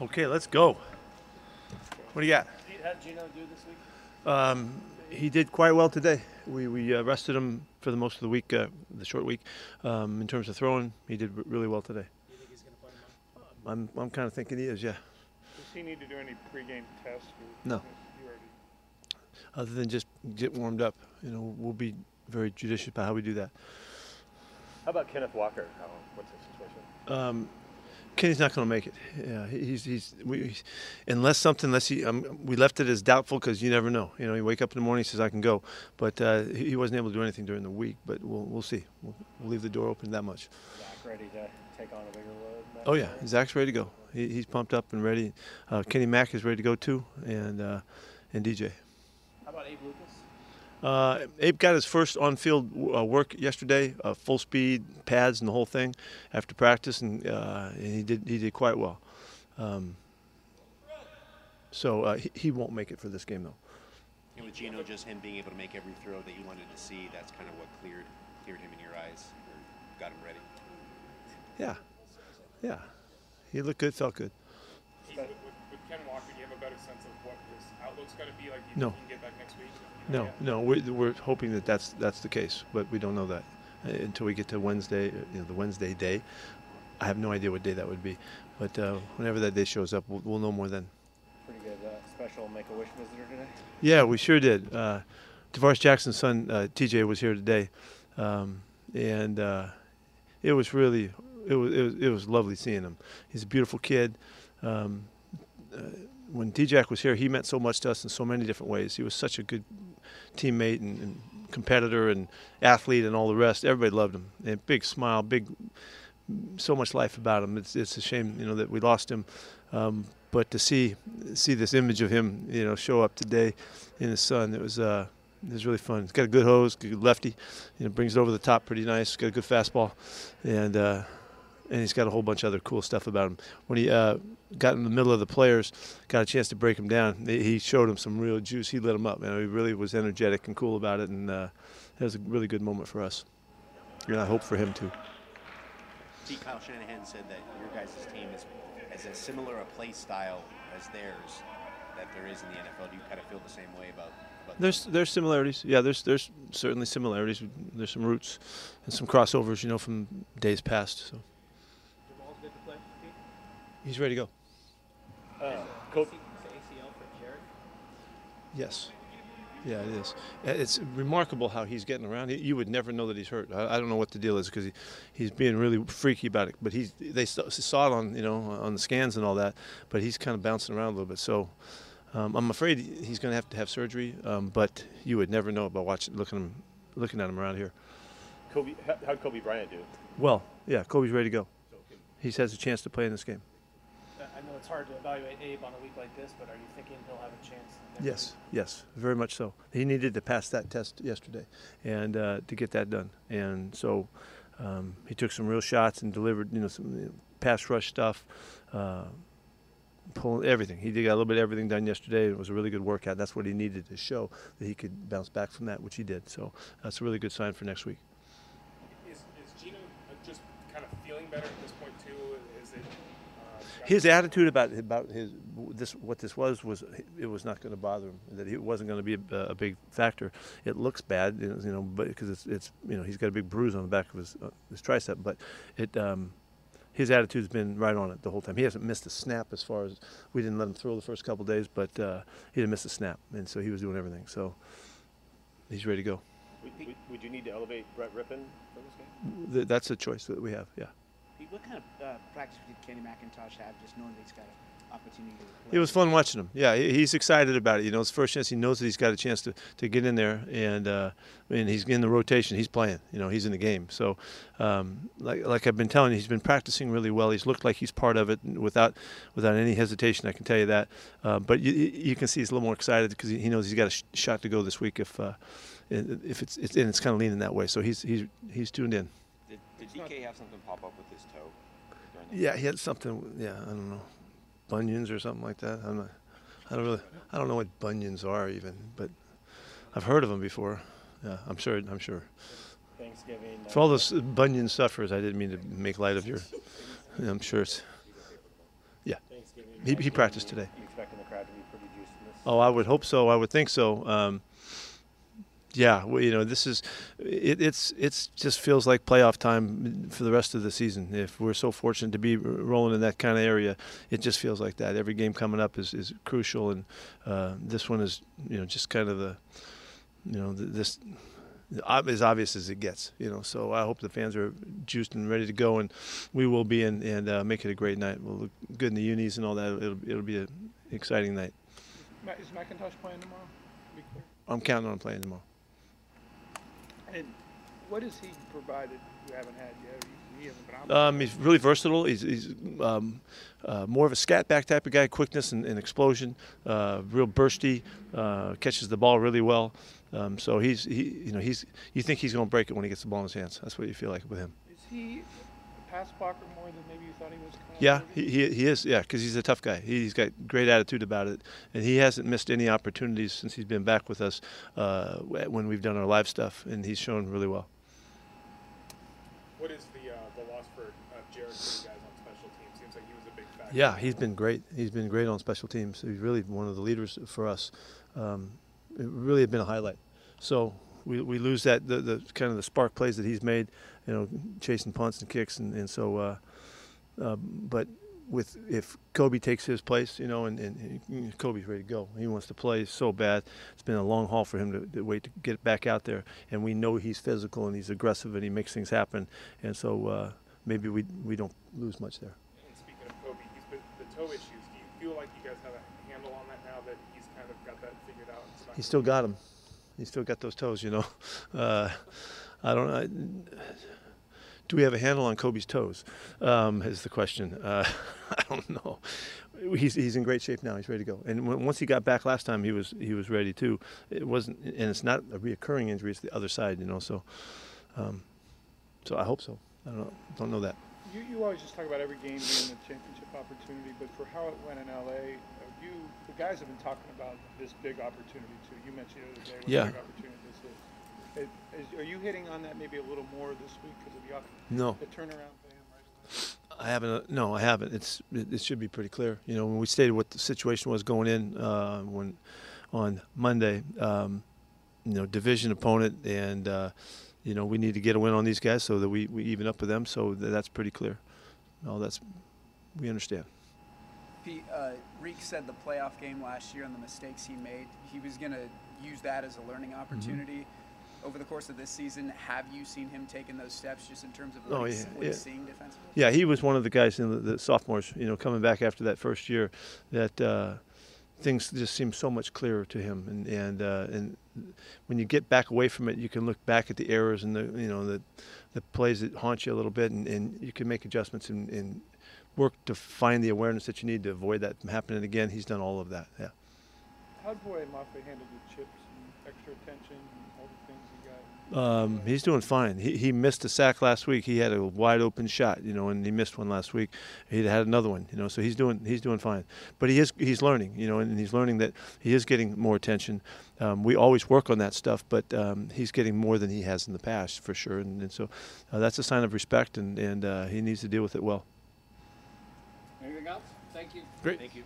Okay, let's go. What do you got? How did Geno do this week? Um, he did quite well today. We, we uh, rested him for the most of the week, uh, the short week. Um, in terms of throwing, he did really well today. You think he's going to play him I'm, I'm kind of thinking he is, yeah. Does he need to do any pregame tests? Or No. Already Other than just get warmed up, you know, we'll be very judicious about how we do that. How about Kenneth Walker? How, what's his situation? Um, Kenny's not going to make it. Yeah, he's he's we, he's- unless something unless he um, we left it as doubtful because you never know. You know, you wake up in the morning, he says I can go, but uh, he he wasn't able to do anything during the week. But we'll we'll see. We'll, we'll leave the door open that much. Zach ready to take on a bigger load? Oh yeah, year? Zach's ready to go. He, he's pumped up and ready. Uh, Kenny Mack is ready to go too, and uh, and DJ. How about Abe Lucas? Uh, Abe got his first on-field uh, work yesterday, uh, full speed pads and the whole thing, after practice, and, uh, and he did he did quite well. Um, so uh, he, he won't make it for this game though. And with Geno, just him being able to make every throw that you wanted to see, that's kind of what cleared cleared him in your eyes, or got him ready. Yeah, yeah, he looked good, felt good. Ken Walker, do you have a better sense of what his outlook's going to be like? Do you No. think he can get back next week? No, yet? no, we're, we're hoping that that's that's the case, but we don't know that uh, until we get to Wednesday, uh, you know, the Wednesday day. I have no idea what day that would be, but uh, whenever that day shows up, we'll, we'll know more then. Pretty good uh, special Make a Wish visitor today. Yeah, we sure did. Uh, Tarvaris Jackson's son, uh, TJ, was here today, um, and uh, it was really it was, it was it was lovely seeing him. He's a beautiful kid. Um, when TJ was here, he meant so much to us in so many different ways. He was such a good teammate and, and competitor and athlete and all the rest. Everybody loved him. Big smile, big so much life about him. It's it's a shame, you know, that we lost him. Um, but to see see this image of him, you know, show up today in the sun, it was uh, it was really fun. He's got a good hose, good lefty, you know, brings it over the top pretty nice. Got a good fastball, and uh, and he's got a whole bunch of other cool stuff about him. When he uh, got in the middle of the players, got a chance to break him down. He showed him some real juice. He lit him up. Man, he really was energetic and cool about it, and uh, it was a really good moment for us. And I hope for him too. See, Kyle Shanahan said that your guys' team is as similar a play style as theirs that there is in the NFL. Do you kind of feel the same way about? about There's there's similarities. Yeah, there's there's certainly similarities. There's some roots and some crossovers, you know, from days past. So Jamal's good to play. Pete? He's ready to go. Uh, Coach, ACL for Jared. Yes. Yeah, it is. Uh, It's remarkable how he's getting around. You would never know that he's hurt. I, I don't know what the deal is because he, he's being really freaky about it. But he's they saw saw it on you know on the scans and all that. But he's kind of bouncing around a little bit. So um, I'm afraid he's going to have to have surgery. Um, but you would never know by watching looking him looking at him around here. Coby, how, how'd Coby Bryant do? Well, yeah, Coby's ready to go. He has a chance to play in this game. I know it's hard to evaluate Abe on a week like this, but are you thinking he'll have a chance? next Yes, week? yes, very much so. He needed to pass that test yesterday, and uh, to get that done. And so um, he took some real shots and delivered, you know, some you know, pass rush stuff, uh, pulling everything. He did got a little bit of everything done yesterday. It was a really good workout. That's what he needed to show that he could bounce back from that, which he did. So that's a really good sign for next week. Is, is Geno uh, just kind of feeling better at this point too? Is it? Uh, got- his attitude about about his this what this was was it was not going to bother him that it wasn't going to be a, a big factor. It looks bad, you know, but because it's it's you know he's got a big bruise on the back of his uh, his tricep, but it um, his attitude's been right on it the whole time. He hasn't missed a snap as far as we didn't let him throw the first couple days, but uh, he didn't miss a snap, and so he was doing everything. So he's ready to go. Would, would, would you need to elevate Brett Rypien for this game? That's a choice that we have. Yeah. What kind of uh, practice did Kenny McIntosh have, just knowing that he's got an opportunity? It was fun watching him. Yeah, he's excited about it. You know, it's first chance he knows that he's got a chance to, to get in there, and uh, and he's in the rotation. He's playing. You know, he's in the game. So, um, like like I've been telling you, he's been practicing really well. He's looked like he's part of it without without any hesitation. I can tell you that. Uh, but you, you can see he's a little more excited because he knows he's got a sh- shot to go this week if uh, if it's, it's and it's kind of leaning that way. So he's he's he's tuned in. Did, did have something pop up with his toe? Yeah, he had something. Yeah, I don't know, bunions or something like that. I'm not. I don't really. I don't know what bunions are even, but I've heard of them before. Yeah, I'm sure. I'm sure. Thanksgiving. For all those bunion sufferers, I didn't mean to make light of your. I'm sure it's. Yeah. Thanksgiving. He, he practiced today. You expecting the crowd to be pretty juiced in this? Oh, I would hope so. I would think so. Um, yeah, well, you know, this is it, it's it's just feels like playoff time for the rest of the season. If we're so fortunate to be rolling in that kind of area, it just feels like that. Every game coming up is, is crucial, and uh, this one is you know just kind of the you know this as obvious as it gets. You know, so I hope the fans are juiced and ready to go, and we will be, and and uh, make it a great night. We'll look good in the unis and all that. It'll it'll be an exciting night. Is McIntosh playing tomorrow? Be clear. I'm counting on playing tomorrow. And what has he provided you haven't had yet? He, he hasn't been out. Um, he's really versatile. He's, he's um, uh, more of a scat back type of guy, quickness and, and explosion, uh, real bursty, uh, catches the ball really well. Um, so he's he, you know he's you think he's going to break it when he gets the ball in his hands. That's what you feel like with him. Is he a pass more than maybe you thought he was? coming Yeah, of he, he, he is. Yeah, because he's a tough guy. He's got great attitude about it, and he hasn't missed any opportunities since he's been back with us uh, when we've done our live stuff, and he's shown really well. What is the uh, the loss for uh, Jared for you guys on special teams? Seems like he was a big factor. Yeah, he's been great. He's been great on special teams. He's really one of the leaders for us. Um, it really had been a highlight. So we, we lose that the, the kind of the spark plays that he's made, you know, chasing punts and kicks, and and so. Uh, uh, but with if Coby takes his place, you know, and, and, and Coby's ready to go. He wants to play so bad. It's been a long haul for him to, to wait to get back out there, and we know he's physical and he's aggressive and he makes things happen. And so uh, maybe we we don't lose much there. And speaking of Coby, he's been the toe issues. Do you feel like you guys have a handle on that now that he's kind of got that figured out? He's still got them. He's still got those toes, you know. Uh, I don't know. Do we have a handle on Coby's toes? Um, is the question. Uh, I don't know. He's, he's in great shape now. He's ready to go. And once he got back last time, he was he was ready too. It wasn't, and it's not a reoccurring injury. It's the other side, you know. So, um, so I hope so. I don't know. Don't know that. You, you always just talk about every game being a championship opportunity, but for how it went in LA, you the guys have been talking about this big opportunity too. You mentioned the other day what Yeah. big opportunity this is. It- is- are you hitting on that maybe a little more this week because of the, op- No. the turnaround for him right away? I haven't. Uh, no, I haven't. It's it, it should be pretty clear. You know, when we stated what the situation was going in uh, when on Monday, um, you know, division opponent, and uh, you know we need to get a win on these guys so that we, we even up with them. So th- that's pretty clear. No, that's we understand. Pete, uh, Riq said the playoff game last year and the mistakes he made, he was going to use that as a learning Mm-hmm. opportunity. Over the course of this season, have you seen him taking those steps just in terms of Oh, what, he's, yeah, he's seeing defensively? Yeah, he was one of the guys in the, the sophomores. You know, coming back after that first year, that uh, things just seem so much clearer to him. And and uh, and when you get back away from it, you can look back at the errors and the you know the the plays that haunt you a little bit, and, and you can make adjustments and, and work to find the awareness that you need to avoid that from happening again. He's done all of that. Yeah. How'd Boye Mafe handle the chips and extra attention and all the things he got? Um, he's doing fine. He, he missed a sack last week. He had a wide open shot, you know, and he missed one last week. He had another one, you know, so he's doing he's doing fine. But he is he's learning, you know, and he's learning that he is getting more attention. Um, we always work on that stuff, but um, he's getting more than he has in the past for sure. And, and so uh, that's a sign of respect, and and uh, he needs to deal with it well. Anything else? Thank you. Great. Thank you.